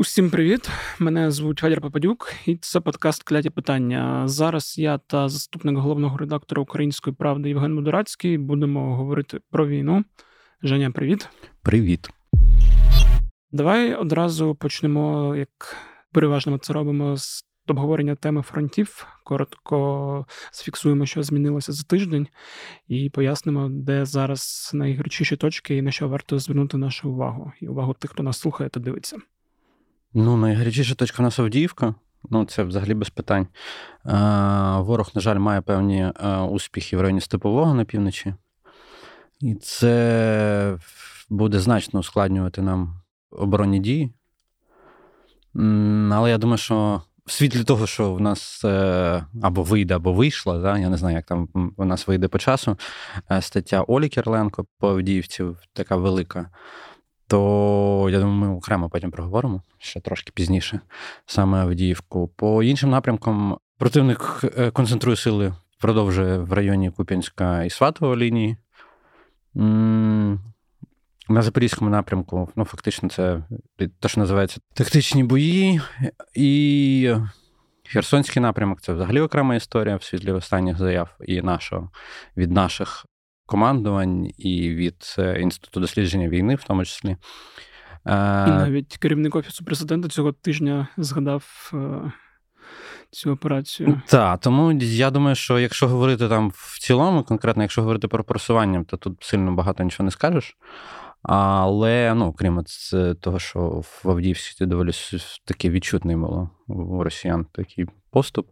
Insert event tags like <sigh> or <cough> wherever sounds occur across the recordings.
Усім привіт! Мене звуть Федір Попадюк, і це подкаст Кляті питання. Зараз я та заступник головного редактора Української правди Євген Модурацький будемо говорити про війну. Женя, привіт. Привіт. Давай одразу почнемо, як переважно ми це робимо з обговорення теми фронтів. Коротко зафіксуємо, що змінилося за тиждень, і пояснимо, де зараз найгарячіші точки і на що варто звернути нашу увагу і увагу тих, хто нас слухає та дивиться. Ну, найгарячіша точка в нас Авдіївка. Ну, це взагалі без питань. Ворог, на жаль, має певні успіхи в районі Степового на півночі. І це буде значно ускладнювати нам оборонні дії. Але я думаю, що в світлі того, що в нас е, або вийде, або вийшла, да? я не знаю, як там у нас вийде по часу. Е, стаття Олі Керленко по Авдіївці така велика то я думаю, ми окремо потім проговоримо ще трошки пізніше, саме Авдіївку. По іншим напрямкам противник е, концентрує сили, продовжує в районі Куп'янська і Сватова лінії. На Запорізькому напрямку, ну, фактично, це те, що називається тактичні бої. І Херсонський напрямок це взагалі окрема історія в світлі останніх заяв і нашого від наших командувань і від е, Інституту дослідження війни, в тому числі. І навіть керівник офісу президента цього тижня згадав е, цю операцію. Так, тому я думаю, що якщо говорити там в цілому, конкретно, якщо говорити про просування, то тут сильно багато нічого не скажеш. Але ну, крім того, що в Авдіївській доволі такий відчутний було у росіян такий поступ.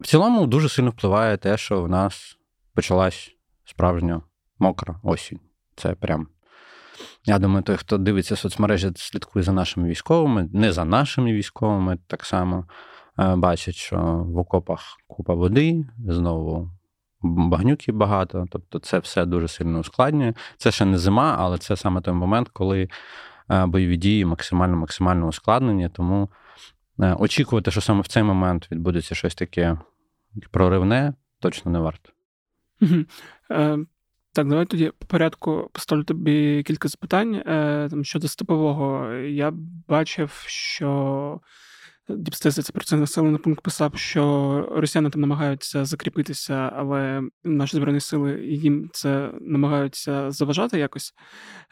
В цілому дуже сильно впливає те, що в нас почалась справжня мокра осінь. Це прям. Я думаю, той, хто дивиться соцмережі, слідкує за нашими військовими, не за нашими військовими, так само е, бачить, що в окопах купа води, знову багнюки багато. Тобто, це все дуже сильно ускладнює. Це ще не зима, але це саме той момент, коли е, бойові дії максимально максимально ускладнені. Тому е, очікувати, що саме в цей момент відбудеться щось таке проривне, точно не варто. Е, так, давай тоді по порядку поставлю тобі кілька запитань. Е, там щодо Степового, я бачив, що DeepState про це населений пункт писав, що росіяни там намагаються закріпитися, але наші збройні сили їм це намагаються заважати якось.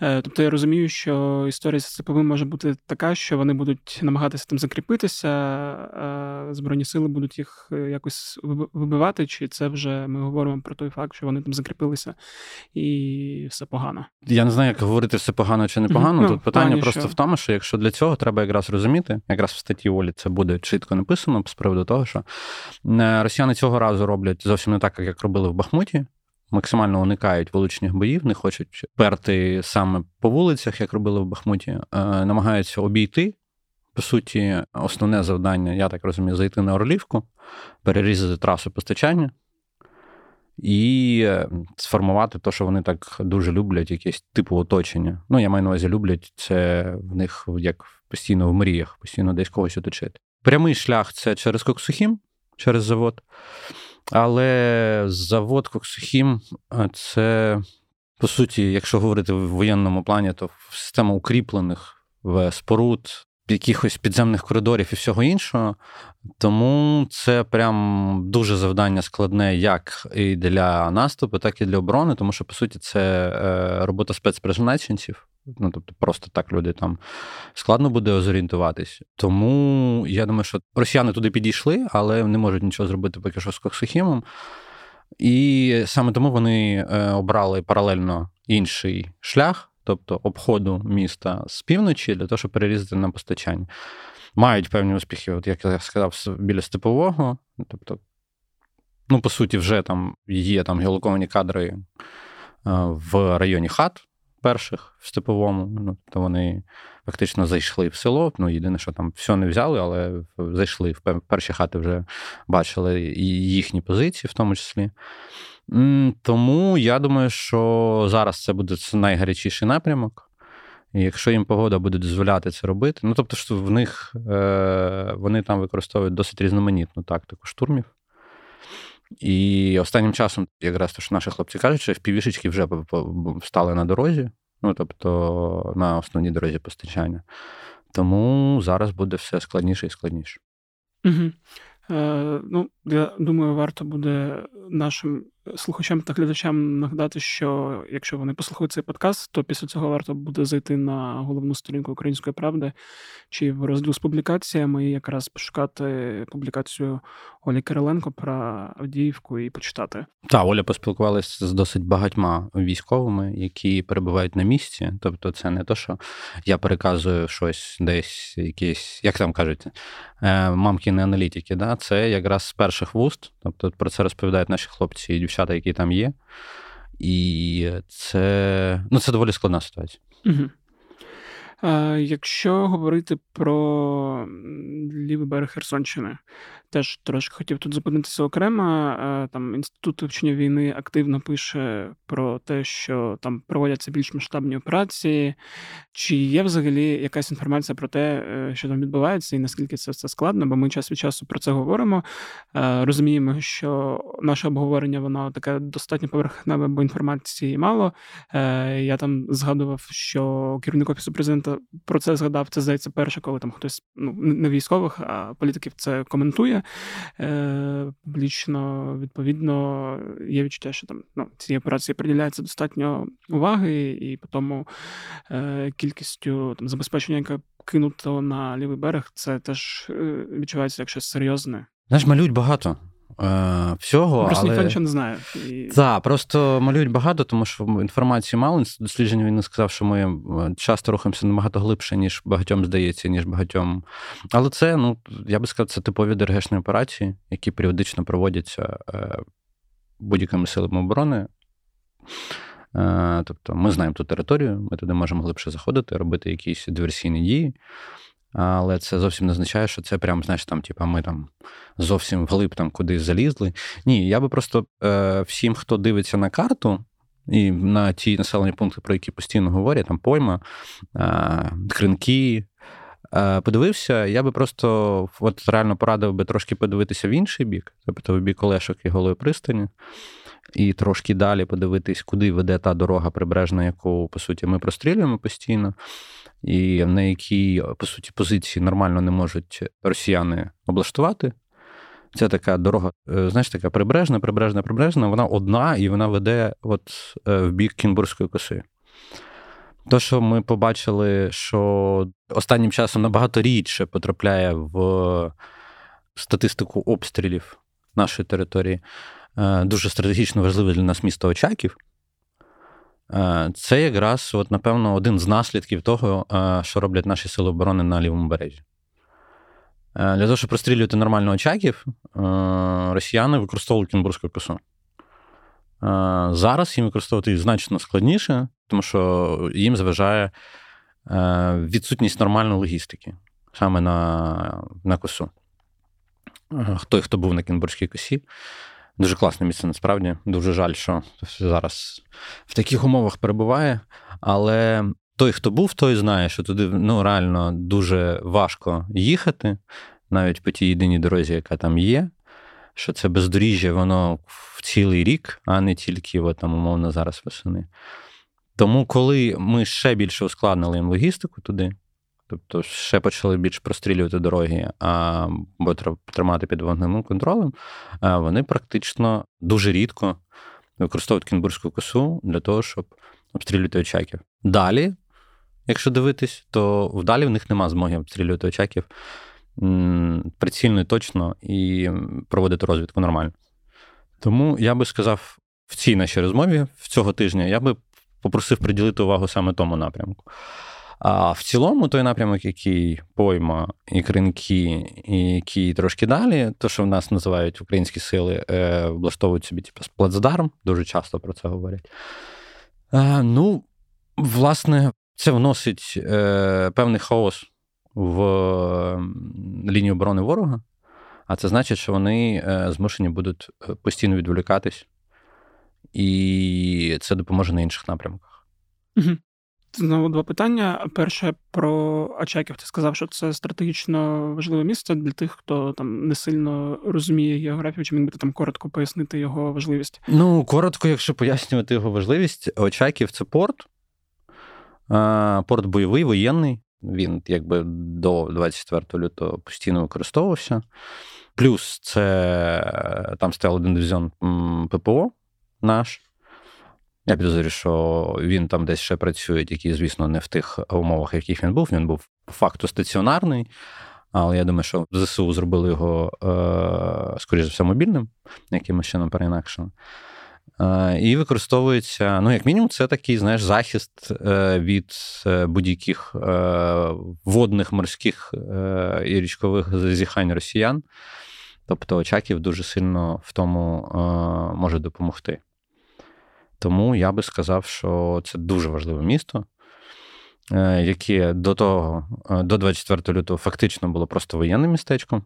Е, тобто я розумію, що історія з ЦПВ може бути така, що вони будуть намагатися там закріпитися, а збройні сили будуть їх е, якось вибивати, чи це вже ми говоримо про той факт, що вони там закріпилися і все погано. Я не знаю, як говорити все погано чи не погано. Mm-hmm. Тут питання ну, просто що... в тому, що якщо для цього треба якраз розуміти, якраз в статті Олі це буде чітко написано з приводу того, що е, росіяни цього разу роблять зовсім не так, як робили в Бахмуті. Максимально уникають вуличних боїв, не хочуть перти саме по вулицях, як робили в Бахмуті, е, намагаються обійти. По суті, основне завдання, я так розумію, зайти на Орлівку, перерізати трасу постачання і е, сформувати те, що вони так дуже люблять, якесь типу оточення. Ну, я маю на увазі, люблять це в них як постійно в мріях, постійно десь когось оточити. Прямий шлях це через Коксухім, через завод. Але завод Коксухім це, по суті, якщо говорити в воєнному плані, то система укріплених в споруд, якихось підземних коридорів і всього іншого. Тому це прям дуже завдання складне як і для наступу, так і для оборони, тому що, по суті, це е, робота спецпризначенців. Ну, тобто, просто так люди там складно буде зорієнтуватись. Тому я думаю, що росіяни туди підійшли, але не можуть нічого зробити поки що з Коксухімом. І саме тому вони е, обрали паралельно інший шлях, тобто обходу міста з півночі, для того, щоб перерізати на постачання. Мають певні успіхи, от як я сказав, біля степового. Тобто, ну, по суті, вже там є там геолоковані кадри е, в районі хат перших в степовому. Ну, То вони фактично зайшли в село. Ну, єдине, що там все не взяли, але зайшли в перші хати вже бачили і їхні позиції, в тому числі. Тому я думаю, що зараз це буде найгарячіший напрямок. І Якщо їм погода буде дозволяти це робити, ну тобто, що в них е, вони там використовують досить різноманітну тактику штурмів. І останнім часом, якраз то, що наші хлопці кажуть, що впівішечки вже стали на дорозі, ну тобто на основній дорозі постачання. Тому зараз буде все складніше і складніше. Угу. Е, Ну, я думаю, варто буде нашим слухачам та глядачам нагадати, що якщо вони послухають цей подкаст, то після цього варто буде зайти на головну сторінку Української правди чи в розділ з публікаціями і якраз пошукати публікацію Олі Кириленко про Авдіївку і почитати. Так, Оля поспілкувалася з досить багатьма військовими, які перебувають на місці. Тобто, це не то, що я переказую щось десь, якісь, як там кажуть, е, мамкіни аналітики. Да? Це якраз з перших вуст. Тобто про це розповідають наші хлопці і дівчата, які там є. І це ну, це доволі складна ситуація. Угу. Якщо говорити про лівий берег Херсонщини, теж трошки хотів тут зупинитися окремо. Там інститут вивчення війни активно пише про те, що там проводяться більш масштабні операції. Чи є взагалі якась інформація про те, е, що там відбувається, і наскільки це все складно? Бо ми час від часу про це говоримо. Розуміємо, що наше обговорення воно таке достатньо поверхневе, бо інформації мало. Е, я там згадував, що керівник офісу президента про це згадав. Це здається перше, коли там хтось ну не військових, а політиків це коментує е, публічно. Відповідно, є відчуття, що там ну, цій операції приділяється достатньо уваги, і по тому е, кількістю там забезпечення, яке кинуто на лівий берег, це теж е, відчувається як щось серйозне. Знаєш, малюють багато. Е, всього. Просто але... ніхто нічого не знає. І... Так, просто малюють багато, тому що інформації мало. Дослідження він сказав, що ми е, часто рухаємося набагато глибше, ніж багатьом здається, ніж багатьом. Але це, ну, я би сказав, це типові ДРГшні операції, які періодично проводяться е, будь-якими силами оборони. Тобто ми знаємо ту територію, ми туди можемо глибше заходити, робити якісь диверсійні дії. Але це зовсім не означає, що це прям, знаєш, там, типа, ми там зовсім вглиб там кудись залізли. Ні, я би просто е, всім, хто дивиться на карту і на ті населені пункти, про які постійно говорять, там пойма, е, кринки. Е, подивився, я би просто от реально порадив би трошки подивитися в інший бік, тобто в бік Олешок і Голої пристані, і трошки далі подивитись, куди веде та дорога прибережна, яку, по суті, ми прострілюємо постійно і на якій, по суті, позиції нормально не можуть росіяни облаштувати. Це така дорога, е, знаєш, така прибережна, прибережна, прибережна, вона одна і вона веде от е, в бік Кінбурзької коси. То, що ми побачили, що останнім часом набагато рідше потрапляє в статистику обстрілів нашої території, е, дуже стратегічно важливе для нас місто Очаків. Е, це якраз, от, напевно, один з наслідків того, е, що роблять наші сили оборони на лівому березі. Е, для того, щоб прострілювати нормально очаків, росіяни використовують Кінбурзьку косу. Зараз їм використовувати їх значно складніше, тому що їм заважає відсутність нормальної логістики саме на на косу. Той, хто був на Кінбурзькій косі, Дуже класне місце, насправді. Дуже жаль, що зараз в таких умовах перебуває. Але той, хто був, той знає, що туди ну, реально дуже важко їхати, навіть по тій єдиній дорозі, яка там є. Що це бездоріжжя, воно в цілий рік, а не тільки от, там, умовно зараз восени. Тому, коли ми ще більше ускладнили їм логістику туди, Тобто ще почали більш прострілювати дороги, або тримати під вогневим контролем, вони практично дуже рідко використовують кінбурзьку косу для того, щоб обстрілювати очаків. Далі, якщо дивитись, то вдалі в них нема змоги обстрілювати очаків прицільно і точно і проводити розвідку нормально. Тому я би сказав в цій нашій розмові в цього тижня я би попросив приділити увагу саме тому напрямку. А в цілому, той напрямок, який пойма і кринки, і який трошки далі, то, що в нас називають українські сили, е, влаштовують собі типу, плацдарм, дуже часто про це говорять. Е, ну, власне, це вносить е, певний хаос в лінію оборони ворога, а це значить, що вони змушені будуть постійно відволікатись, і це допоможе на інших напрямках. Угу. Знову два питання. Перше про Очаків. Ти сказав, що це стратегічно важливе місце для тих, хто там не сильно розуміє географію. Чи міг би там коротко пояснити його важливість? Ну, коротко, якщо пояснювати його важливість, Очаків це порт, порт бойовий, воєнний. Він якби до 24 лютого постійно використовувався. Плюс це там стояв один дивізіон ППО наш. Я підозрюю, що він там десь ще працює, який, звісно, не в тих умовах, в яких він був. Він був по факту стаціонарний. Але я думаю, що ЗСУ зробили його, е, скоріш за все, мобільним, якимось чином переінакшено. Е, і використовується, ну, як мінімум, це такий, знаєш, захист е, від будь-яких водних, морських і річкових зазіхань росіян. Тобто Очаків дуже сильно в тому може допомогти. Тому я би сказав, що це дуже важливе місто. Е, яке до того, е, до 24 лютого, фактично було просто воєнним містечком.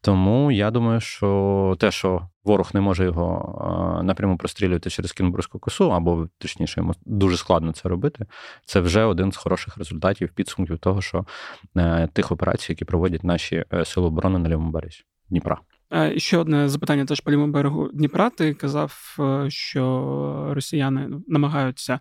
Тому я думаю, що те, що ворог не може його е, напряму прострілювати через Кінбурзьку косу, або точніше, йому дуже складно це робити, це вже один з хороших результатів підсумків того, що тих операцій, які проводять наші сили оборони на лівому березі Дніпра. І ще одне запитання теж по лівому берегу Дніпра. Ти казав, що росіяни намагаються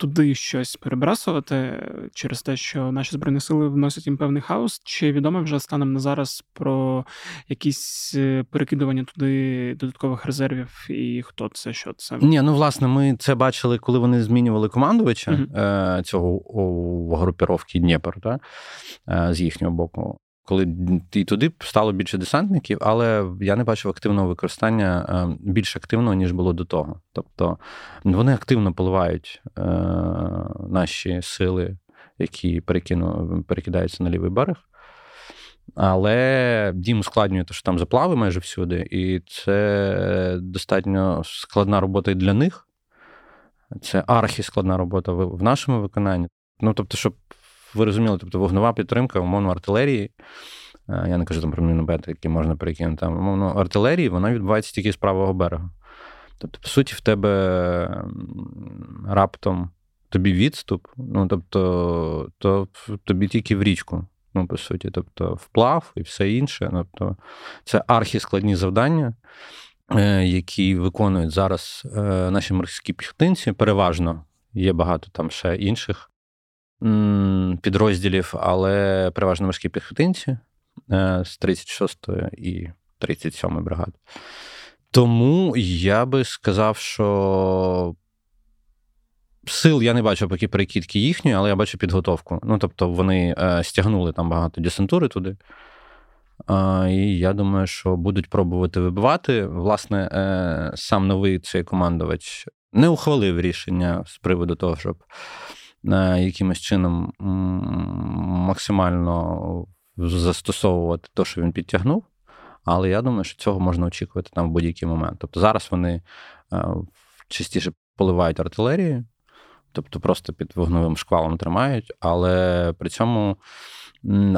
туди щось перебрасувати через те, що наші збройні сили вносять їм певний хаос. Чи відомо вже станом на зараз про якісь е, перекидування туди додаткових резервів і хто це, що це? Ні, ну власне, ми це бачили, коли вони змінювали командувача uh-huh. цього у групіровки Дніпр, та, е, з їхнього боку коли і туди стало більше десантників, але я не бачив активного використання е, більш активного, ніж було до того. Тобто вони активно поливають е, наші сили, які перекину, перекидаються на лівий берег. Але дім ускладнює те, що там заплави майже всюди, і це достатньо складна робота і для них. Це архіскладна робота в нашому виконанні. Ну, тобто, щоб ви розуміли, тобто вогнова підтримка, умовно, артилерії. Е, я не кажу там про міномети, які можна перекинути. Там, умовно, артилерії, вона відбувається тільки з правого берега. Тобто, по суті, в тебе раптом тобі відступ, ну тобто, то тобі тільки в річку. Ну, по суті, тобто, вплав і все інше. Тобто, це архіскладні завдання, е, які виконують зараз е, наші морські піхотинці. Переважно є багато там ще інших підрозділів, але переважно морські піхотинці е, з 36-ї і 37-ї бригади. Тому я би сказав, що сил я не бачу поки перекидки їхньої, але я бачу підготовку. Ну, тобто, вони е, стягнули там багато десантури туди. І я думаю, що будуть пробувати вибивати. Власне, е, сам новий цей командувач не ухвалив рішення з приводу того, щоб якимось чином максимально застосовувати те, що він підтягнув. Але я думаю, що цього можна очікувати там в будь-який момент. Тобто зараз вони е, частіше поливають артилерію, тобто просто під вогновим шквалом тримають, але при цьому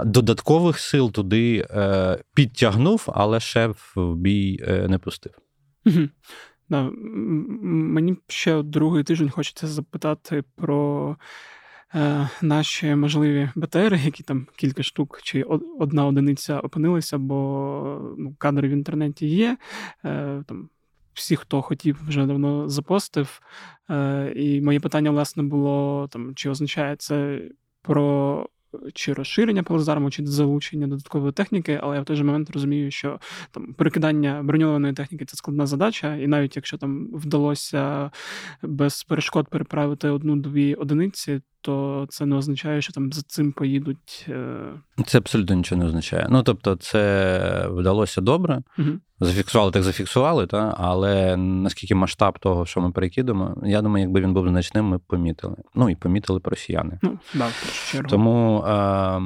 додаткових сил туди е, підтягнув, але ще в бій е, не пустив. Мені ще другий тиждень хочеться запитати про е, наші можливі БТРи, які там кілька штук, чи одна одиниця опинилися, бо ну, кадри в інтернеті є. Е, там всі, хто хотів, вже давно запостив. Е, І моє питання, власне, було там, чи означає це про чи розширення плацдарму, чи залучення додаткової техніки, але я в той же момент розумію, що там перекидання броньованої техніки це складна задача, і навіть якщо там вдалося без перешкод переправити одну-дві одиниці, то це не означає, що там за цим поїдуть. Е, це абсолютно нічого не означає. Ну тобто, це вдалося добре. Угу. Зафіксували, так зафіксували, та? але наскільки масштаб того, що ми перекидемо, я думаю, якби він був значним, ми б помітили. Ну і помітили б росіяни. Ну, да, Тому. Е-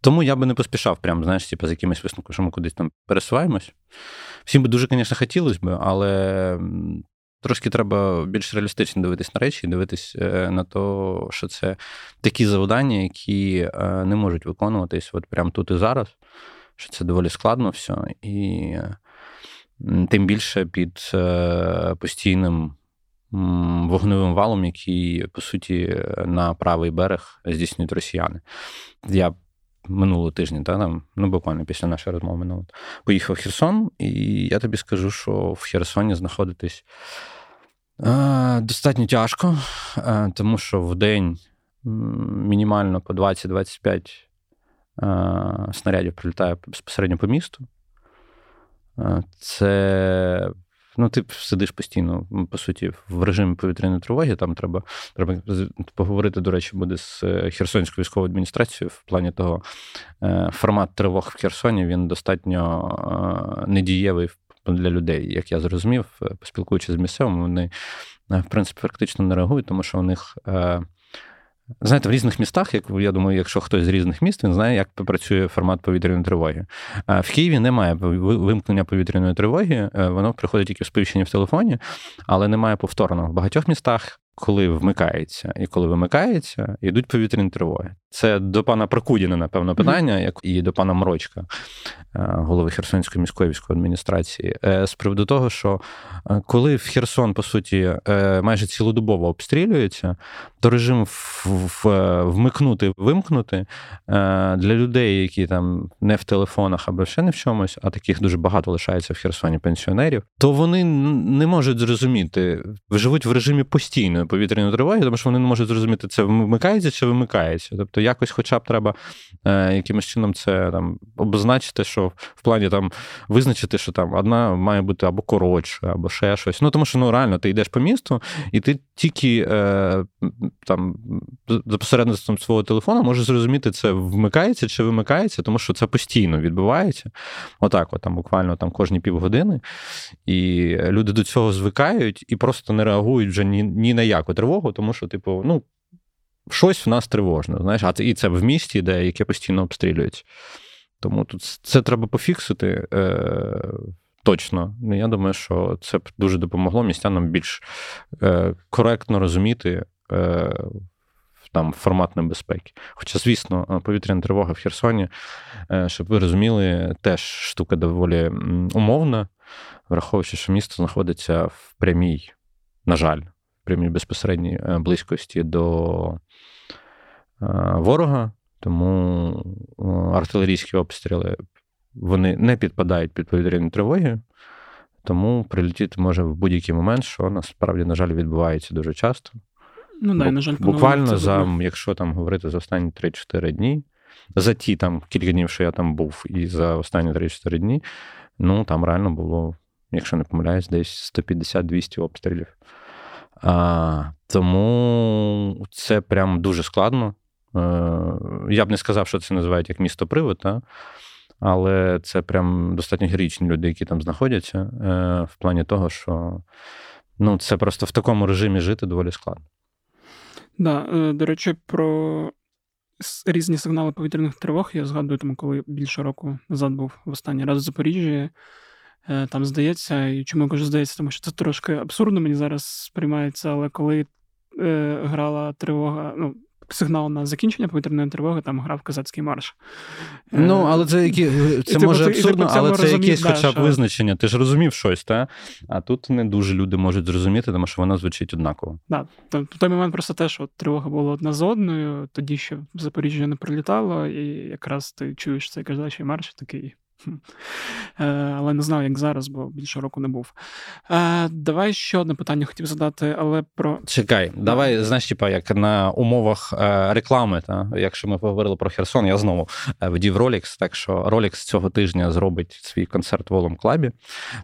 тому я би не поспішав, прям, знаєш, типу, з якимось висновком, що ми кудись там пересуваємось. Всім би дуже, звісно, хотілося б, але Трошки треба більш реалістично дивитись на речі, дивитись е, на те, що це такі завдання, які е, не можуть виконуватись от прямо тут і зараз, що це доволі складно все. І тим більше під е, постійним вогневим валом, який, по суті, на правий берег здійснюють росіяни. Я минулого тижня, та, там, ну буквально після нашої розмови минулого, поїхав в Херсон, і я тобі скажу, що в Херсоні знаходитись е, достатньо тяжко, е, тому що в день мінімально по 20-25 е, снарядів прилітає безпосередньо по місту. Е, це. Ну, ти сидиш постійно, по суті, в режимі повітряної тривоги. Там треба треба поговорити, до речі, буде з Херсонською військовою адміністрацією в плані того, формат тривог в Херсоні він достатньо недієвий для людей, як я зрозумів, поспілкуючись з місцевими, вони в принципі практично не реагують, тому що у них. Знаєте, в різних містах, як я думаю, якщо хтось з різних міст, він знає, як працює формат повітряної тривоги. В Києві немає вимкнення повітряної тривоги, е, воно приходить тільки в сповіщенні в телефоні, але немає повторного. В багатьох містах коли вмикається. І коли вимикається, йдуть повітряні тривоги. Це до пана Прокудіна, напевно, питання, як і до пана Мрочка, е, голови Херсонської міської військової адміністрації, е, з приводу того, що е, коли в Херсон, по суті, майже цілодобово обстрілюється, то режим вмикнути, вимкнути для людей, які там не в телефонах або ще не в чомусь, а таких дуже багато лишається в Херсоні пенсіонерів, то вони не можуть зрозуміти, живуть в режимі постійної повітряної тривоги, тому що вони не можуть зрозуміти, це вмикається чи вимикається. Тобто, якось, хоча б треба е, якимось чином це там обозначити, що в плані там визначити, що там одна має бути або коротше, або ще щось. Ну тому що ну реально ти йдеш по місту, і ти тільки е, там за посередництвом свого телефону можеш зрозуміти, це вмикається чи вимикається, тому що це постійно відбувається. Отак, от там буквально там кожні півгодини. І люди до цього звикають і просто не реагують вже ні, ні на як ніяку тривогу, тому що, типу, ну, щось в нас тривожне. знаєш, А це і це в місті, де яке постійно обстрілюють. Тому тут це треба пофіксити е, точно. Ну, Я думаю, що це б дуже допомогло містянам більш е, коректно розуміти. Е, там формат небезпеки. Хоча, звісно, повітряна тривога в Херсоні, е, щоб ви розуміли, теж штука доволі умовна, враховуючи, що місто знаходиться в прямій, на жаль, в прямій безпосередній е, близькості до е, ворога, тому е, артилерійські обстріли вони не підпадають під повітряні тривоги, тому прилетіти може в будь-який момент, що насправді, на жаль, відбувається дуже часто. Ну, да, на жаль, Буквально за, якщо там говорити за останні 3-4 дні, за ті там кілька днів, що я там був, і за останні 3-4 дні, ну там реально було, якщо не помиляюсь, десь 150-200 обстрілів. А, Тому це прям дуже складно. Е, я б не сказав, що це називають як місто привид? Але це прям достатньо героїчні люди, які там знаходяться, е, в плані того, що ну, це просто в такому режимі жити доволі складно. Да, е, до речі, про різні сигнали повітряних тривог я згадую, тому коли більше року назад був в останній раз в Запоріжжі. Е, там здається, і чому я кажу здається, тому що це трошки абсурдно мені зараз сприймається, але коли е, грала тривога, ну. Сигнал на закінчення повітряної тривоги там грав козацький марш. Ну, але це які це і, може типу, абсурдно, але це якесь хоча б визначення. Ти ж розумів щось, та? а тут не дуже люди можуть зрозуміти, тому що вона звучить однаково. Так, да. в той момент просто те, що тривога була одна з одною, тоді ще в Запоріжжя не прилітало, і якраз ти чуєш цей козачий марш такий. Е, але не знав, як зараз, бо більше року не був. Е, давай ще одне питання хотів задати, але про. Чекай, давай, знаєш, типа, як на умовах е, реклами, та? якщо ми поговорили про Херсон, я знову вдів Rolex, так що Rolex цього тижня зробить свій концерт в Волом Клабі.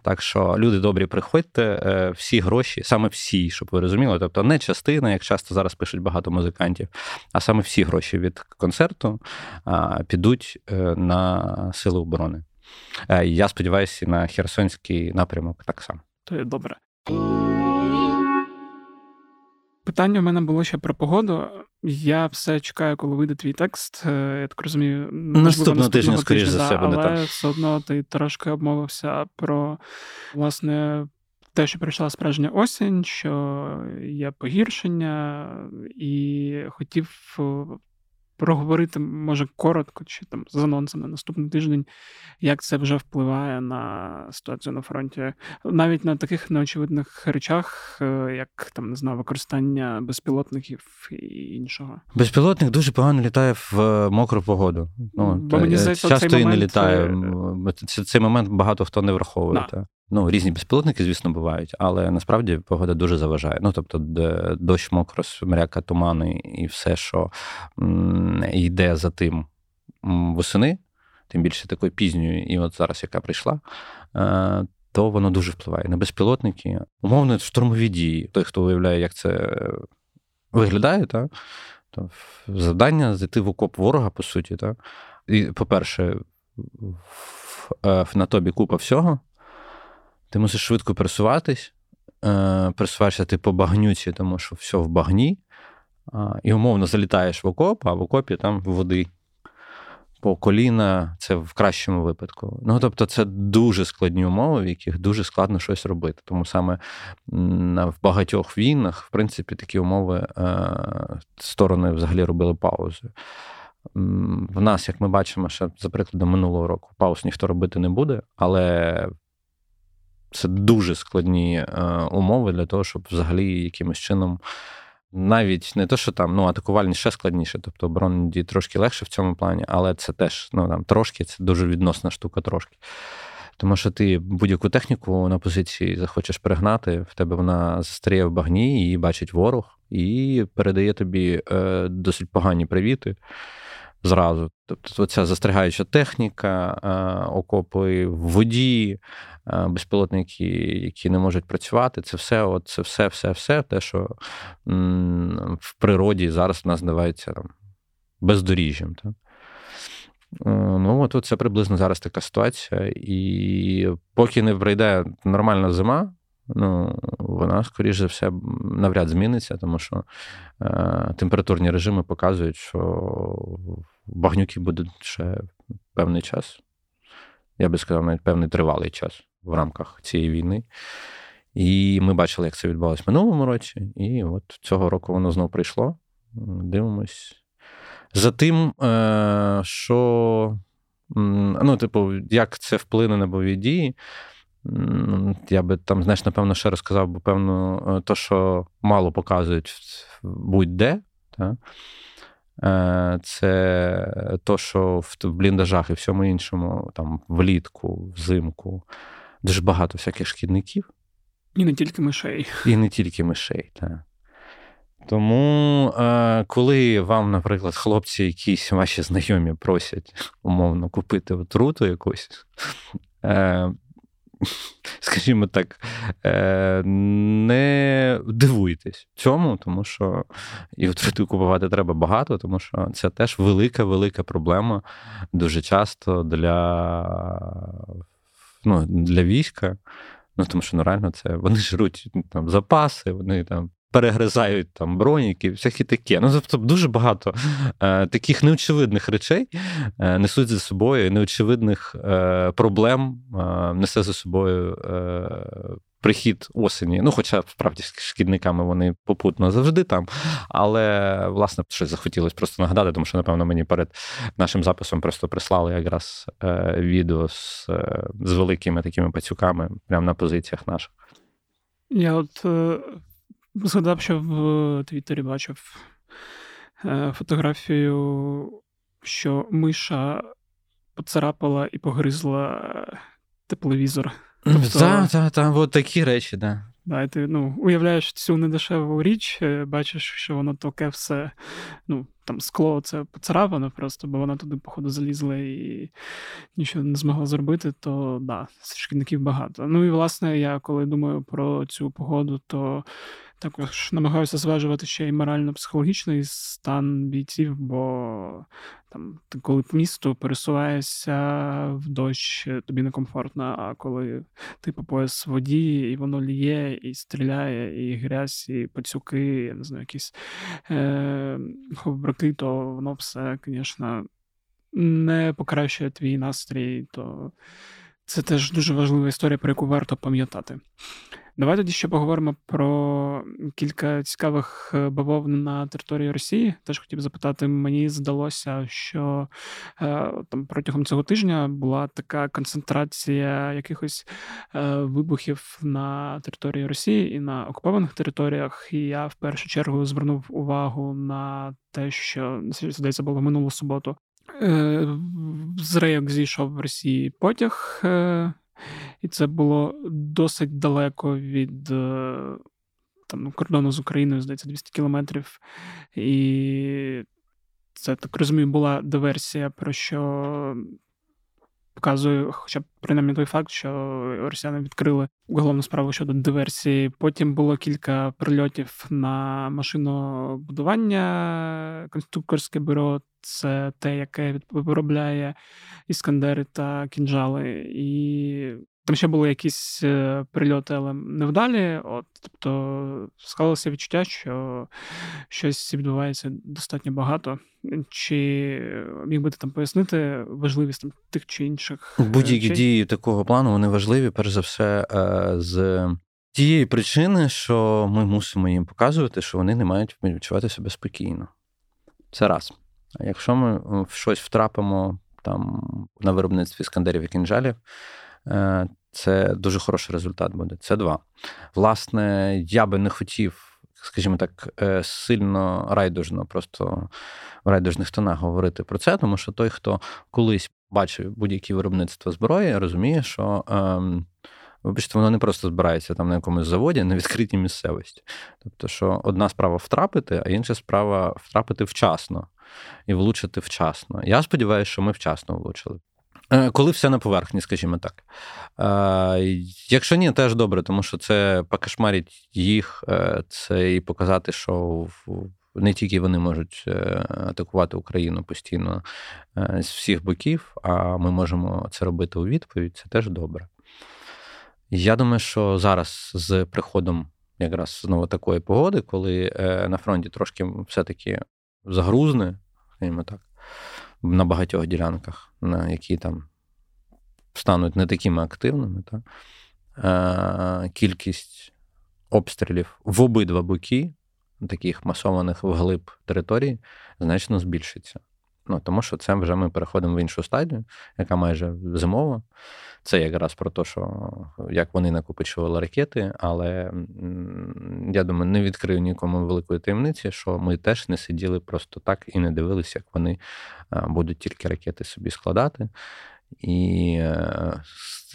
Так що, люди добрі, приходьте, всі гроші, саме всі, щоб ви розуміли, тобто не частина, як часто зараз пишуть багато музикантів, а саме всі гроші від концерту підуть на сили оборони. Е, я сподіваюся, на Херсонський напрямок так само. То є добре. Питання в мене було ще про погоду. Я все чекаю, коли вийде твій текст. Е, я так розумію, наступного тижня, скоріш за все, буде але все одно ти трошки обмовився про власне те, що прийшла справжня осінь, що є погіршення, і хотів проговорити, може, коротко, чи там з анонсом на наступний тиждень, як це вже впливає на ситуацію на фронті, навіть на таких неочевидних речах, е, як там не знаю, використання безпілотників і іншого. Безпілотник дуже погано літає в е, мокру погоду. Ну, Бо мені здається, Часто цей і момент... не літає. Е, цей момент багато хто не враховує. Да. Ну, різні безпілотники, звісно, бувають, але насправді погода дуже заважає. Ну, тобто, дощ, мокро, смряка, тумани і все, що йде за тим восени, тим більше такої пізньої, і от зараз, яка прийшла, е, то воно дуже впливає на безпілотники. Умовно, штурмові дії. Той, хто уявляє, як це виглядає, так? то завдання зайти в окоп ворога, по суті. Так? І, по-перше, е, на тобі купа всього. Ти мусиш швидко пересуватись, е, пересуваєшся ти по багнюці, тому що все в багні, і умовно залітаєш в окоп, а в окопі там води по коліна, це в кращому випадку. Ну тобто, це дуже складні умови, в яких дуже складно щось робити. Тому саме в багатьох війнах, в принципі, такі умови е, сторони взагалі робили паузи. В нас, як ми бачимо, ще за прикладом минулого року, пауз ніхто робити не буде, але це дуже складні е, умови для того, щоб взагалі якимось чином навіть не то, що там ну, атакувальні ще складніше, тобто оборонні трошки легше в цьому плані, але це теж ну, там, трошки, це дуже відносна штука трошки. Тому що ти будь-яку техніку на позиції захочеш перегнати, в тебе вона застряє в багні, її бачить ворог, і передає тобі е, досить погані привіти зразу. Тобто, ця застрягаюча техніка, е, окопи в воді, Е, безпілотники, які не можуть працювати. Це все, от, це все, все, все, те, що в природі зараз в нас називається там, бездоріжжям. Так? Е, ну, от це приблизно зараз така ситуація. І поки не прийде нормальна зима, ну, вона, скоріш за все, навряд зміниться, тому що е, температурні режими показують, що багнюки будуть ще певний час. Я би сказав, навіть певний тривалий час в рамках цієї війни. І ми бачили, як це відбувалося в минулому році, і от цього року воно знову прийшло. Дивимось. За тим, е, що, ну, типу, як це вплине на бойові дії, я би там, знаєш, напевно, ще розказав, бо певно, е, то, що мало показують будь-де. Так? Е, це то, що в бліндажах і всьому іншому, там влітку, взимку, дуже багато всяких шкідників. І не тільки мишей. І не тільки мишей, так. Тому, е, коли вам, наприклад, хлопці, якісь ваші знайомі просять умовно купити отруту якусь, е, <laughs> скажімо так, е, не дивуйтесь цьому, тому що і отруту купувати треба багато, тому що це теж велика-велика проблема дуже часто для ну, для війська. Ну, тому що ну, реально це вони жруть там запаси, вони там перегризають там броніки, всякі таке. Ну, тобто дуже багато е, таких неочевидних речей е, несуть за собою, неочевидних е, проблем е, несе за собою е, прихід осені. Ну, хоча справді шкідниками вони попутно завжди там. Але, власне, щось захотілося просто нагадати, тому що, напевно, мені перед нашим записом просто прислали якраз е, відео з е, з великими такими пацюками прямо на позиціях наших. Я от е, згадав, що в Твіттері бачив е, фотографію, що миша поцарапала і погризла тепловізор. Тобто... Так, так, так, от такі речі, да. Да, і ти ну, уявляєш цю недешеву річ, е, бачиш, що воно таке все, ну, там скло це поцарапано просто, бо вона туди, походу, залізла і нічого не змогла зробити, то да, шкідників багато. Ну і власне, я коли думаю про цю погоду, то також намагаюся зважувати ще й морально-психологічний стан бійців, бо там, ти коли по місту пересуваєшся в дощ, тобі некомфортно, а коли ти по пояс в воді, і воно ліє, і стріляє, і грязь, і пацюки, я не знаю, якісь е- ховбраки, то воно все, звісно, не покращує твій настрій, то це теж дуже важлива історія, про яку варто пам'ятати. Давай тоді ще поговоримо про кілька цікавих е, бавовн на території Росії. Теж хотів запитати, мені здалося, що е, там протягом цього тижня була така концентрація якихось е, вибухів на території Росії і на окупованих територіях. І я в першу чергу звернув увагу на те, що здається, було минулу суботу. З рейок зійшов в Росії потяг І це було досить далеко від е, там, ну, кордону з Україною, здається, 200 кілометрів. І це так розумію, була диверсія, про що показує, хоча б принаймні той факт, що росіяни відкрили уголовну справу щодо диверсії. Потім було кілька прильотів на машинобудування, конструкторське бюро. Це те, яке виробляє іскандери та кінжали. І там ще були якісь е, прильоти, але невдалі. От, Тобто склалося відчуття, що щось відбувається достатньо багато. Чи міг би ти там пояснити важливість там, тих чи інших? Е, Будь-які дії такого плану вони важливі, перш за все, е, з тієї причини, що ми мусимо їм показувати, що вони не мають відчувати себе спокійно. Це раз. А якщо ми в щось втрапимо там на виробництві скандерів і кінжалів, це дуже хороший результат буде. Це два. Власне, я би не хотів, скажімо так, е, сильно райдужно, просто в райдужних тонах говорити про це, тому що той, хто колись бачив будь-які виробництва зброї, розуміє, що. Ем, Вибачте, воно не просто збирається там на якомусь заводі, на відкритій місцевості. Тобто, що одна справа втрапити, а інша справа втрапити вчасно і влучити вчасно. Я сподіваюся, що ми вчасно влучили. Е, коли все на поверхні, скажімо так. Е, якщо ні, теж добре, тому що це покошмарить їх, е, це і показати, що не тільки вони можуть атакувати Україну постійно з всіх боків, а ми можемо це робити у відповідь, це теж добре. Я думаю, що зараз з приходом якраз знову такої погоди, коли на фронті трошки все-таки загрузне, скажімо так на багатьох ділянках, на які там стануть не такими активними, так? Е, кількість обстрілів в обидва боки, таких масованих вглиб території, значно збільшиться. Ну, Тому що це вже ми переходимо в іншу стадію, яка майже зимова. Це якраз про те, що як вони накопичували ракети, але я думаю, не відкрию нікому великої таємниці, що ми теж не сиділи просто так і не дивилися, як вони будуть тільки ракети собі складати. І е,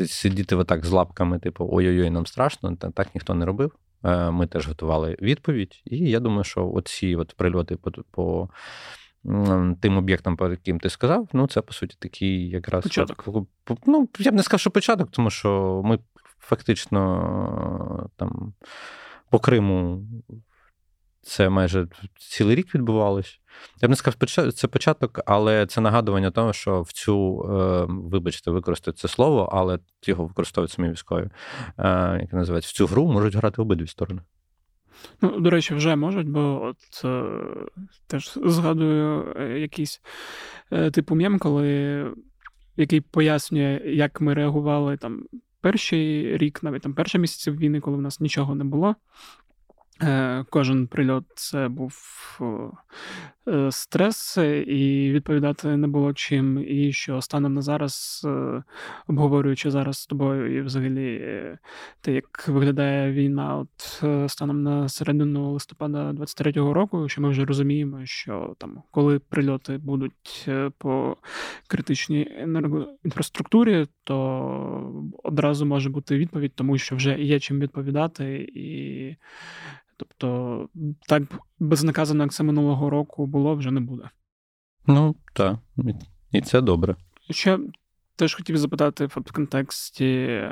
сидіти отак з лапками, типу, ой-ой-ой, нам страшно, так ніхто не робив. Е, ми теж готували відповідь. І я думаю, що оці от прильоти по тим об'єктам, по яким ти сказав, ну це по суті такий якраз початок. Ну, я б не сказав, що початок, тому що ми фактично там по Криму це майже цілий рік відбувалось. Я б не сказав, це початок, але це нагадування того, що в цю, е, вибачте, використати це слово, але його використовують самі військові, е, як називається, в цю гру можуть грати обидві сторони. Ну, До речі, вже можуть, бо от е, теж згадую е, якийсь е, типу м'єм, коли який пояснює, як ми реагували там перший рік, навіть там перші місяці війни, коли в нас нічого не було. Е, кожен прильот це був е, стрес, і відповідати не було чим. І що станом на зараз, е, обговорюючи зараз з тобою, і взагалі те, як виглядає війна, от станом на середину листопада 23-го року, що ми вже розуміємо, що там, коли прильоти будуть по критичній енергоінфраструктурі, то одразу може бути відповідь, тому що вже є чим відповідати і. Тобто, так безнаказано, як це минулого року було, вже не буде. Ну, так, і це добре. Ще теж хотів запитати в контексті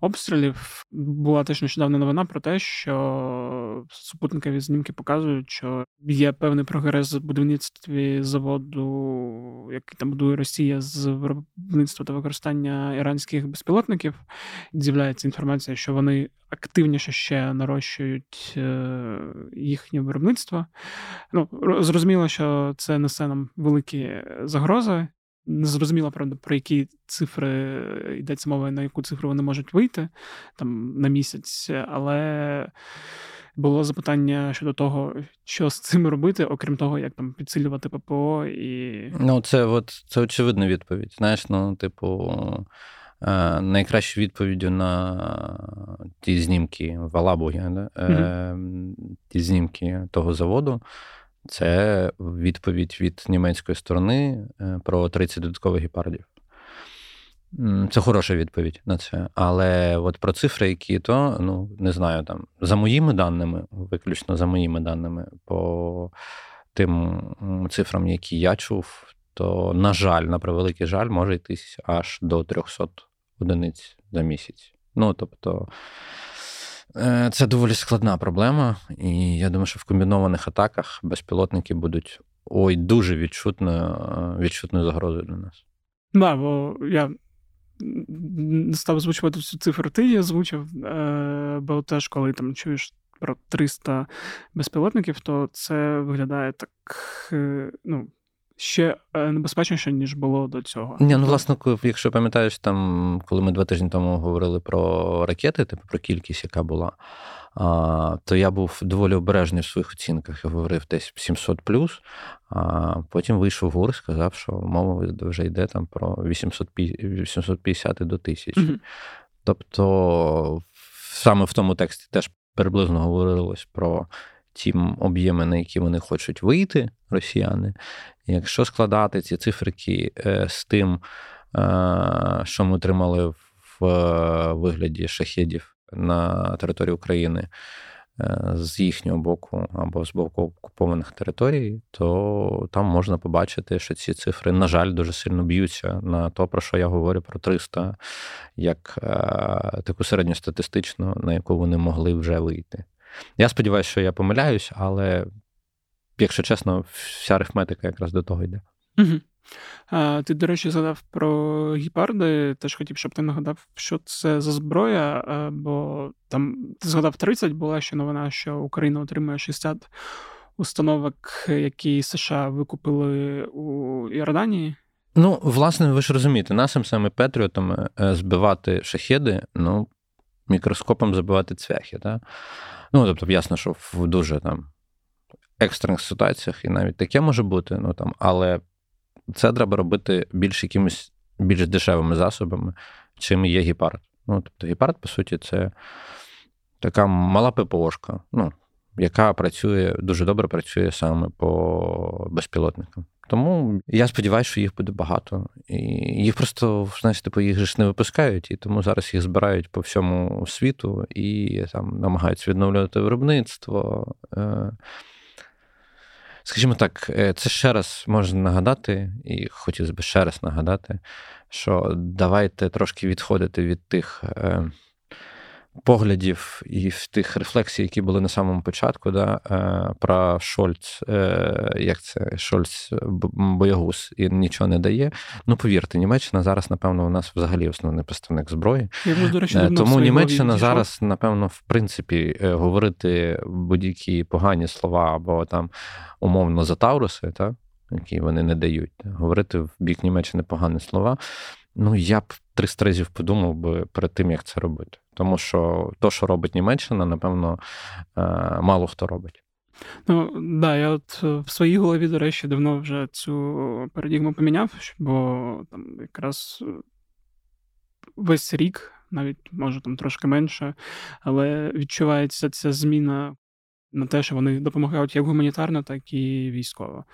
обстрілів. Була теж нещодавна новина про те, що супутникові знімки показують, що є певний прогрес в будівництві заводу, який там будує Росія з виробництва та використання іранських безпілотників. З'являється інформація, що вони активніше ще нарощують е, їхнє виробництво. Ну, Зрозуміло, що це несе нам великі загрози. Не зрозуміло, правда, про які цифри йдеться мова, на яку цифру вони можуть вийти там на місяць, але було запитання щодо того, що з цим робити, окрім того, як там підсилювати ППО і. Ну, це от це очевидна відповідь. Знаєш, ну, типу, е, найкращою відповіддю на ті знімки в Алабугі, да? mm-hmm. ті знімки того заводу. Це відповідь від німецької сторони е, про 30 додаткових гепардів. Це хороша відповідь на це. Але от про цифри, які то, ну, не знаю, там, за моїми даними, виключно за моїми даними, по тим цифрам, які я чув, то, на жаль, на превеликий жаль, може йтись аж до 300 одиниць за місяць. Ну, тобто, е, це доволі складна проблема, і я думаю, що в комбінованих атаках безпілотники будуть ой, дуже відчутною відчутною загрозою для нас. Да, бо я не став озвучувати всю цифру, ти її озвучив, е, бо теж, коли там чуєш про 300 безпілотників, то це виглядає так, е, ну, ще е, небезпечніше, ніж було до цього. Ні, ну власне, якщо пам'ятаєш, там, коли ми два тижні тому говорили про ракети, типу про кількість, яка була, а, то я був доволі обережний в своїх оцінках. Я говорив десь 700 плюс, а потім вийшов гур, сказав, що мова вже йде там про 850 до 1000. Mm-hmm. Тобто, саме в тому тексті теж приблизно говорилось про ті об'єми, на які вони хочуть вийти, росіяни. Якщо складати ці циферки е, з тим, е, що ми отримали в е, вигляді шахедів на території України з їхнього боку або з боку окупованих територій, то там можна побачити, що ці цифри, на жаль, дуже сильно б'ються на то, про що я говорю про 300, як таку середньостатистичну, на яку вони могли вже вийти. Я сподіваюся, що я помиляюсь, але, якщо чесно, вся арифметика якраз до того йде. Угу. А, Ти, до речі, згадав про гіпарди. Теж хотів, щоб ти нагадав, що це за зброя, бо там ти згадав 30, була ще новина, що Україна отримує 60 установок, які США викупили у Йорданії. Ну, власне, ви ж розумієте, нашим саме Петріотами е, збивати шахеди, ну, мікроскопом забивати цвяхи. Так? Ну, тобто, ясно, що в дуже там екстрених ситуаціях і навіть таке може бути, ну там, але це треба робити більш якимись більш дешевими засобами, чим є гіпард. Ну, тобто, гіпард, по суті, це така мала ППОшка, ну, яка працює, дуже добре працює саме по безпілотникам. Тому я сподіваюся, що їх буде багато. І їх просто, знаєш, типу, їх ж не випускають, і тому зараз їх збирають по всьому світу і там намагаються відновлювати виробництво. Е, скажімо так, е, це ще раз можна нагадати, і хотілося б ще раз нагадати, що давайте трошки відходити від тих. Поглядів і в тих рефлексій, які були на самому початку, да, е, про Шольц, е, як це Шольц боягуз і нічого не дає. Ну, повірте, Німеччина зараз, напевно, у нас взагалі основний представник зброї. Я, до речі, е, Тому Німеччина зараз, напевно, в принципі, говорити будь-які погані слова або там умовно за Тауруси, так? які вони не дають. Говорити в бік Німеччини погані слова. Ну, я б 300 разів подумав би перед тим, як це робити. Тому що то, що робить Німеччина, напевно, е, мало хто робить. Ну, да, я от е, в своїй голові, до речі, давно вже цю парадігму поміняв, бо там якраз е, весь рік, навіть може там трошки менше, але відчувається ця зміна на те, що вони допомагають як гуманітарно, так і військово.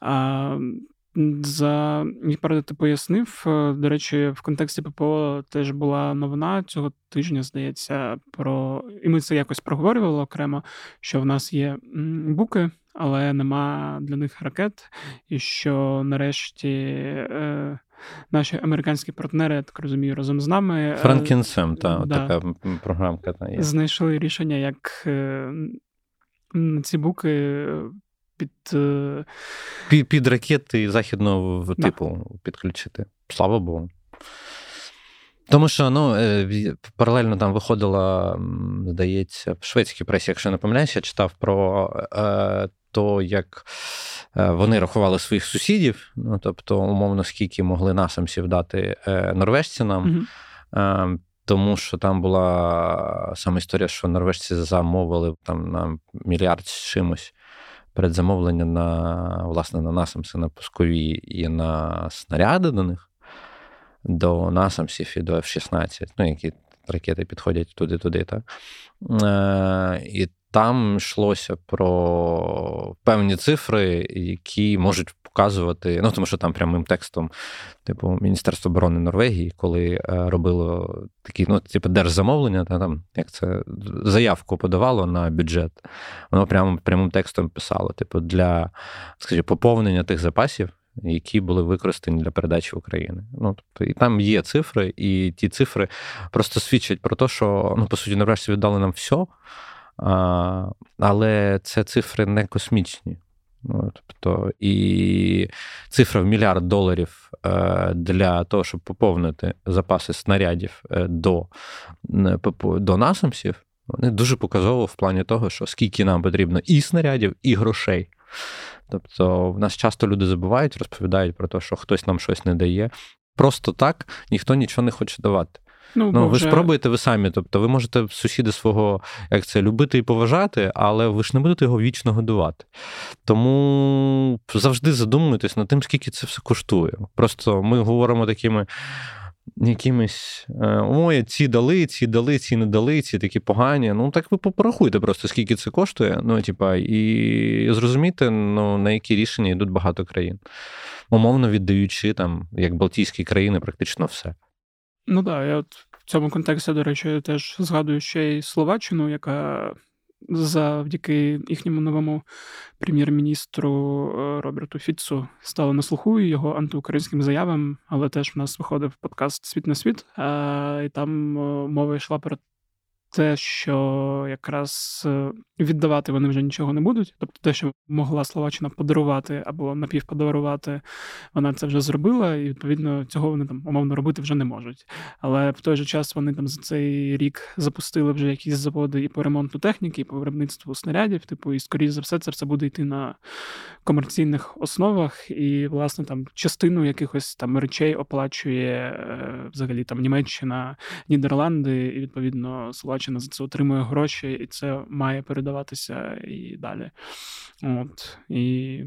А за Гіпарда ти пояснив. Е, до речі, в контексті ППО теж була новина цього тижня, здається, про і ми це якось проговорювали окремо, що в нас є буки, але нема для них ракет, і що нарешті. Е, Наші американські партнери, я так розумію, разом з нами. Е, Франкінсем, та да, така програмка. Та є. Знайшли рішення, як ці буки під е, під, під ракети західного да. типу підключити. Слава Богу. Тому що ну, е, паралельно там виходила, здається, в шведській пресі, якщо не помиляюся, я читав про е, то, як е, вони рахували своїх сусідів, ну, тобто, умовно, скільки могли насамсів дати е, норвежці нам. Угу. Тому що там була саме історія, що норвежці замовили там на мільярд з чимось передзамовлення на власне на насамси на пускові і на снаряди до них, до насамсів і до F-16, ну, які ракети підходять туди-туди. так. Е, І там йшлося про певні цифри, які можуть показувати. Ну тому що там прямим текстом, типу, Міністерство оборони Норвегії, коли е, робило такі, ну, типу, держзамовлення, та там як це заявку подавало на бюджет, воно прямо прямим текстом писало: типу, для скажімо, поповнення тих запасів. Які були використані для передачі України. Ну тобто, і там є цифри, і ті цифри просто свідчать про те, що ну по суті нарешті віддали нам все, а, але це цифри не космічні. Ну, тобто, І цифра в мільярд доларів е, для того, щоб поповнити запаси снарядів е, до до насамсів, вони дуже показово в плані того, що скільки нам потрібно і снарядів, і грошей. Тобто, в нас часто люди забувають, розповідають про те, що хтось нам щось не дає. Просто так ніхто нічого не хоче давати. Ну, ну ви вже... спробуєте ви самі. Тобто, ви можете сусіда свого як це любити і поважати, але ви ж не будете його вічно годувати. Тому завжди задумуйтесь над тим, скільки це все коштує. Просто ми говоримо такими. Якимись е, ой, ці дали, ці дали, ці не дали, ці такі погані. Ну так ви порахуйте просто, скільки це коштує. Ну, типа, і зрозумійте, ну, на які рішення йдуть багато країн, умовно віддаючи там, як Балтійські країни, практично все. Ну так, я от в цьому контексті, до речі, теж згадую ще й Словаччину, яка завдяки їхньому новому прем'єр-міністру е, Роберту Фіцу стала на слуху його антиукраїнським заявам, але теж в нас виходив подкаст Світ на світ, і там е, мова йшла про те, що якраз е, віддавати вони вже нічого не будуть. Тобто, те, що могла Словаччина подарувати або напівподарувати, вона це вже зробила, і відповідно цього вони там умовно робити вже не можуть. Але в той же час вони там за цей рік запустили вже якісь заводи і по ремонту техніки, і по виробництву снарядів. Типу, і скоріш за все, це все буде йти на комерційних основах, і власне там частину якихось там речей оплачує е, взагалі там Німеччина, Нідерланди, і відповідно Словаччина Словаччина за це отримує гроші, і це має передаватися і далі. От. І,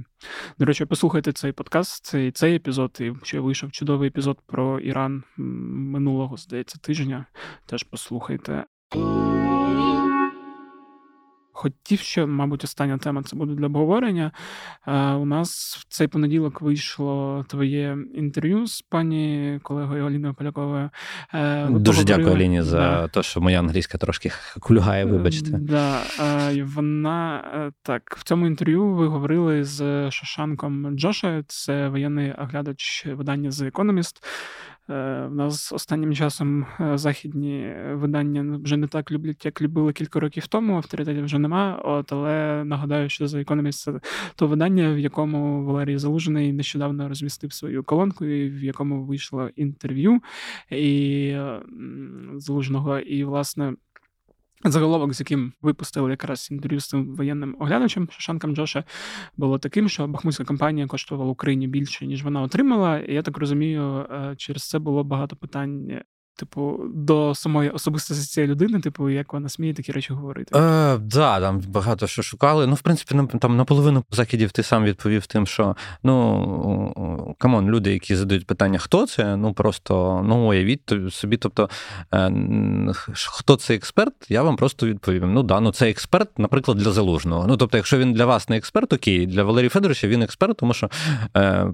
до речі, послухайте цей подкаст, цей цей епізод, і ще вийшов чудовий епізод про Іран минулого, здається, тижня. Теж послухайте. Хотів, що, мабуть, остання тема це буде для обговорення. Е, у нас в цей понеділок вийшло твоє інтерв'ю з пані колегою Аліною Поляковою. Е, ви Дуже дякую Аліні за да. те, що моя англійська трошки кульгає, вибачте. Да. Вона так в цьому інтерв'ю ви говорили з Шашанком Джоша, це воєнний оглядач видання The Economist. Е, нас останнім часом е, західні видання вже не так люблять, як любили кілька років тому. Авторитетів вже нема. От але нагадаю, що за Economist це то видання, в якому Валерій Залужений нещодавно розмістив свою колонку, і в якому вийшло інтерв'ю і залужного і власне. Заголовок, з яким випустили якраз інтерв'ю з цим воєнним оглядачем Шашанком Джоша, було таким, що Бахмутська компанія коштувала Україні більше, ніж вона отримала. І я так розумію, е, через це було багато питань Типу, до самої особистості цієї людини, типу, як вона сміє такі речі говорити? Е, Да, там багато що шукали. Ну, в принципі, там наполовину закидів ти сам відповів тим, що ну come on, люди, які задають питання, хто це, ну просто ну уявіть собі. Тобто, е, хто це експерт, я вам просто відповім. Ну да, ну це експерт, наприклад, для Залужного. Ну тобто, якщо він для вас не експерт, окей, для Валерія Федоровича він експерт, тому що е,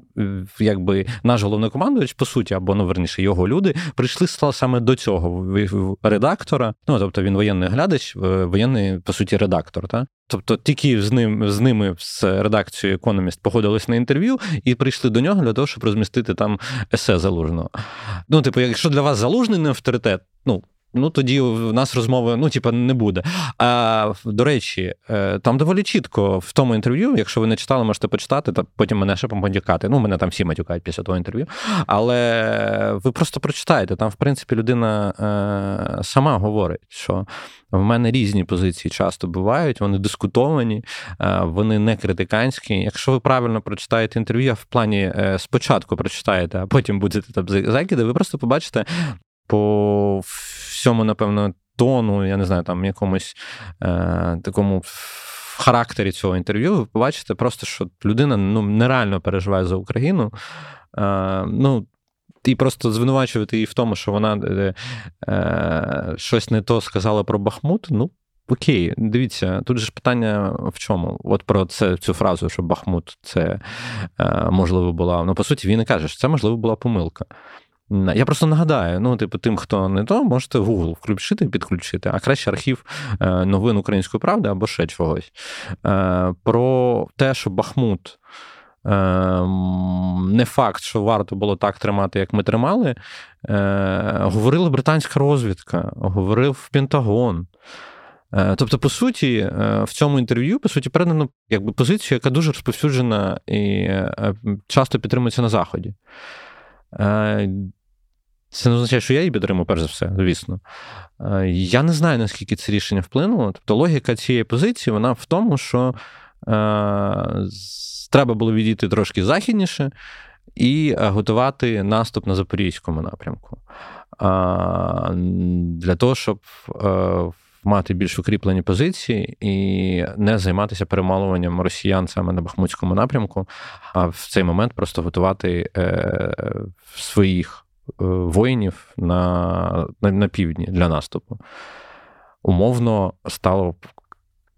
якби наш головнокомандувач, по суті, або ну верніше його люди прийшли саме до цього редактора. Ну тобто він воєнний оглядач, воєнний, по суті, редактор. Та? Тобто тільки з ним з ними з редакцією Економіст погодились на інтерв'ю і прийшли до нього для того, щоб розмістити там есе залужного. Ну, типу, якщо для вас залужний не авторитет, ну ну тоді в нас розмови ну, типа, не буде. А до речі, е, там доволі чітко в тому інтерв'ю, якщо ви не читали, можете почитати, то потім мене ще поматюкати. Ну, мене там всі матюкають після того інтерв'ю. Але ви просто прочитаєте. Там, в принципі, людина е, сама говорить, що. В мене різні позиції часто бувають, вони дискутовані, е, вони не критиканські. Якщо ви правильно прочитаєте інтерв'ю, в плані спочатку прочитаєте, а потім будете там закиди, ви просто побачите по всьому, напевно, тону, я не знаю, там якомусь е, такому характері цього інтерв'ю, ви побачите просто, що людина ну, нереально переживає за Україну. Е, ну, і просто звинувачувати її в тому, що вона е, е, щось не то сказала про Бахмут, ну, окей, дивіться, тут же ж питання в чому? От про це цю фразу, що Бахмут це е, можливо була. Ну, по суті, він і каже, що це можливо була помилка. Я просто нагадаю: ну, типу, тим, хто не то, можете Google включити, підключити, а краще архів е, новин української правди або ще чогось. Е, про те, що Бахмут. Не факт, що варто було так тримати, як ми тримали. Говорила британська розвідка, говорив Пентагон. Е, тобто, по суті, е, в цьому інтерв'ю по суті передано якби позицію, яка дуже розповсюджена і е, часто підтримується на Заході. Це не означає, що я її підтримую, перш за все, звісно. Я не знаю, наскільки це рішення вплинуло. Тобто, логіка цієї позиції вона в тому, що треба було відійти трошки західніше і готувати наступ на Запорізькому напрямку. Для того, щоб мати більш укріплені позиції і не займатися перемалуванням росіян саме на Бахмутському напрямку, а в цей момент просто готувати е, своїх е, воїнів на, на, на півдні для наступу. Умовно стало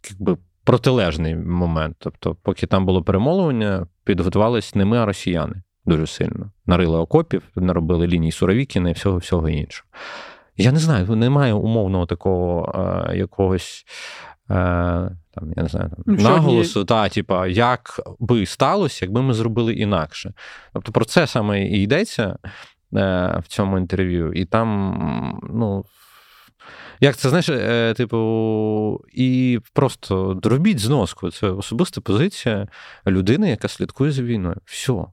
якби. Протилежний момент. Тобто, поки там було перемолування, підготувались не ми, а росіяни дуже сильно. Нарили окопів, наробили лінії Суровікіна і всього всього іншого. Я не знаю, немає умовного такого е, якогось. Е, там, я не знаю, там, ну, наголосу, та, типа, як би сталося, якби ми зробили інакше. Тобто про це саме і йдеться е, в цьому інтерв'ю. І там, ну. Як це знаєш, е, типу, і просто робіть зноску. Це особиста позиція людини, яка слідкує за війною. Все.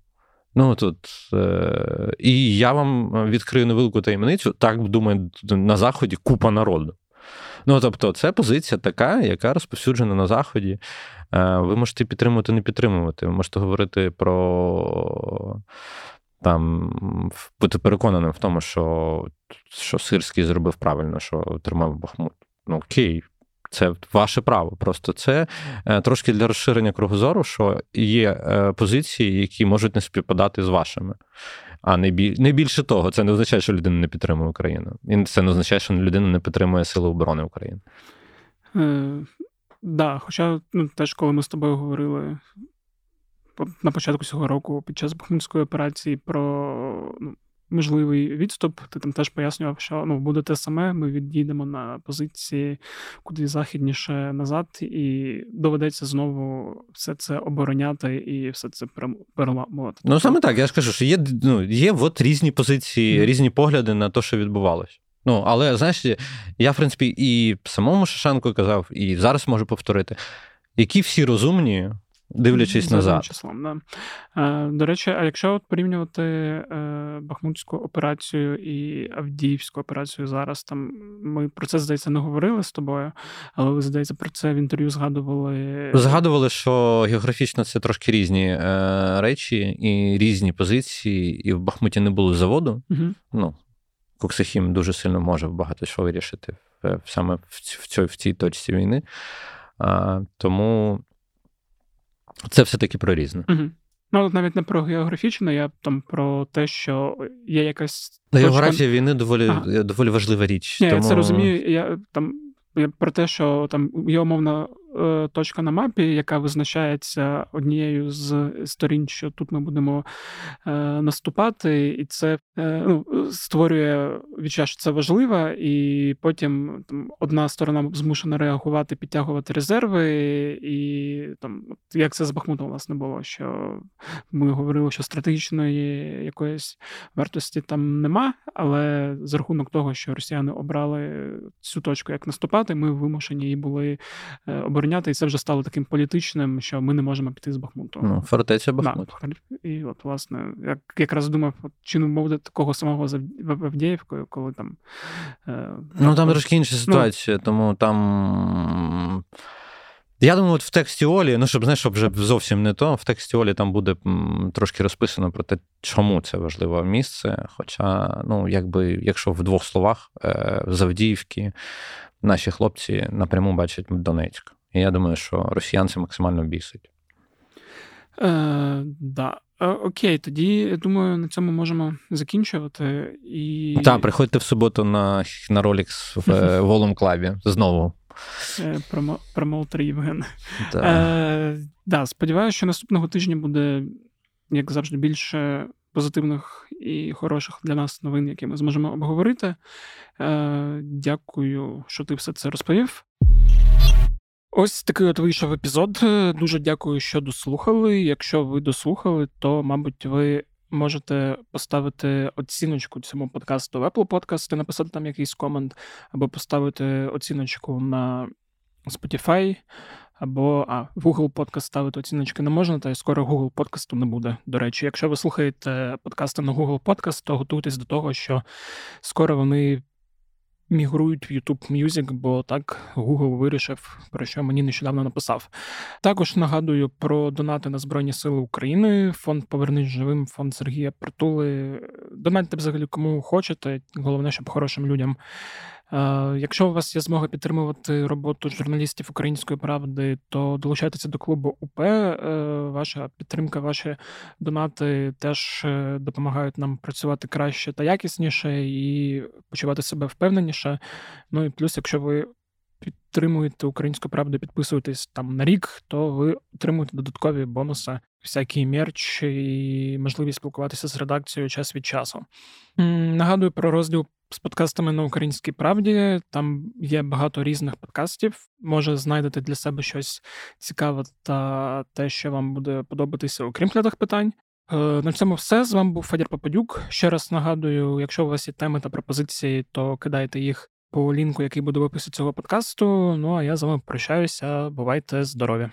Ну тут е- і я вам відкрию невелику таємницю. Так думаю, на заході купа народу. Ну тобто, це позиція така, яка розповсюджена на заході. Е- ви можете підтримувати, не підтримувати. Ви можете говорити про там бути переконаним в тому, що що Сирський зробив правильно, що тримав Бахмут. Ну окей, це ваше право. Просто це е, трошки для розширення кругозору, що є е, позиції, які можуть не співпадати з вашими. А не біль... не більше того, це не означає, що людина не підтримує Україну. І це не означає, що людина не підтримує Сили оборони України. Е, да, Хоча ну, теж, коли ми з тобою говорили на початку цього року під час Бахмутської операції про ну, можливий відступ. Ти там теж пояснював, що ну буде те саме. Ми відійдемо на позиції куди західніше назад, і доведеться знову все це обороняти і все це переламувати. Ну саме так. Я ж кажу, що є ну, є от різні позиції, mm. різні погляди на те, що відбувалось. Ну, але знаєш, я, в принципі, і самому Шашенку казав, і зараз можу повторити, які всі розумні Дивлячись За назад. числом, да. Е, До речі, а якщо от порівнювати е, Бахмутську операцію і Авдіївську операцію зараз, там ми про це, здається, не говорили з тобою, але ви, здається, про це в інтерв'ю згадували. Згадували, що географічно це трошки різні е, речі і різні позиції, і в Бахмуті не було заводу. Угу. Ну, Коксахім дуже сильно може багато що вирішити саме в, цій, в цій точці війни. А, Тому. Це все-таки про різне. Угу. Ну, навіть не про географічне, я там про те, що є якась. Географія війни доволі ага. доволі важлива річ. Ні, тому... Я це розумію. Я там про те, що там є умовна е, точка на мапі, яка визначається однією з сторін, що тут ми будемо е, наступати, і це е, ну, створює відчуття, що це важливо, і потім там одна сторона змушена реагувати, підтягувати резерви, і там як це з Бахмутом власне було, що ми говорили, що стратегічної якоїсь вартості там нема, але за рахунок того, що росіяни обрали цю точку як наступати. Ми вимушені її були е, обороняти, і це вже стало таким політичним, що ми не можемо піти з Бахмуту. Ну, Фортеця Бахмут. Да, і от, власне, як якраз думав, от, чи не такого самого з Авдіївкою, коли там. Е, ну там трошки інша ну, ситуація, ну, тому там. Я думаю, от в тексті Олі, ну щоб знаєш, щоб вже зовсім не то, в тексті Олі там буде трошки розписано про те, чому це важливе місце. Хоча, ну, якби, якщо в двох словах, е, з наші хлопці напряму бачать Донецьк. І я думаю, що росіян це максимально бісить. Е, да. Е, окей, тоді я думаю, на цьому можемо закінчувати. І... Так, приходьте в суботу на на Rolex в Волум Клабі знову. Промоутер Євген. Е, да, Сподіваюся, що наступного тижня буде, як завжди, більше позитивних і хороших для нас новин, які ми зможемо обговорити. Е, Дякую, що ти все це розповів. Ось такий от вийшов епізод. Дуже дякую, що дослухали. Якщо ви дослухали, то, мабуть, ви можете поставити оціночку цьому подкасту в Apple Podcast, написати там якийсь комент, або поставити оціночку на Spotify, або а, в Google Podcast ставити оціночки не можна, та й скоро Google подкасту не буде. До речі, якщо ви слухаєте подкасти на Google Podcast, то готуйтесь до того, що скоро вони мігрують в YouTube Music, бо так Google вирішив, про що мені нещодавно написав. Також нагадую про донати на Збройні Сили України, фонд Повернись живим, фонд Сергія Притули. Донатьте взагалі кому хочете. Головне, щоб хорошим людям якщо у вас є змога підтримувати роботу журналістів української правди, то долучайтеся до клубу УП. Е, ваша підтримка, ваші донати теж е, допомагають нам працювати краще та якісніше і почувати себе впевненіше. Ну і плюс, якщо ви підтримуєте українську правду, підписуєтесь там на рік, то ви отримуєте додаткові бонуси, всякий мерч і можливість спілкуватися з редакцією час від часу. Нагадую про розділ з подкастами на українській правді. Там є багато різних подкастів. Може, знайдете для себе щось цікаве та те, що вам буде подобатися, окрім клятих питань. Е, на цьому все. З вами був Федір Попадюк. Ще раз нагадую, якщо у вас є теми та пропозиції, то кидайте їх по лінку, який буде в описі цього подкасту. Ну а я з вами прощаюся. Бувайте здорові!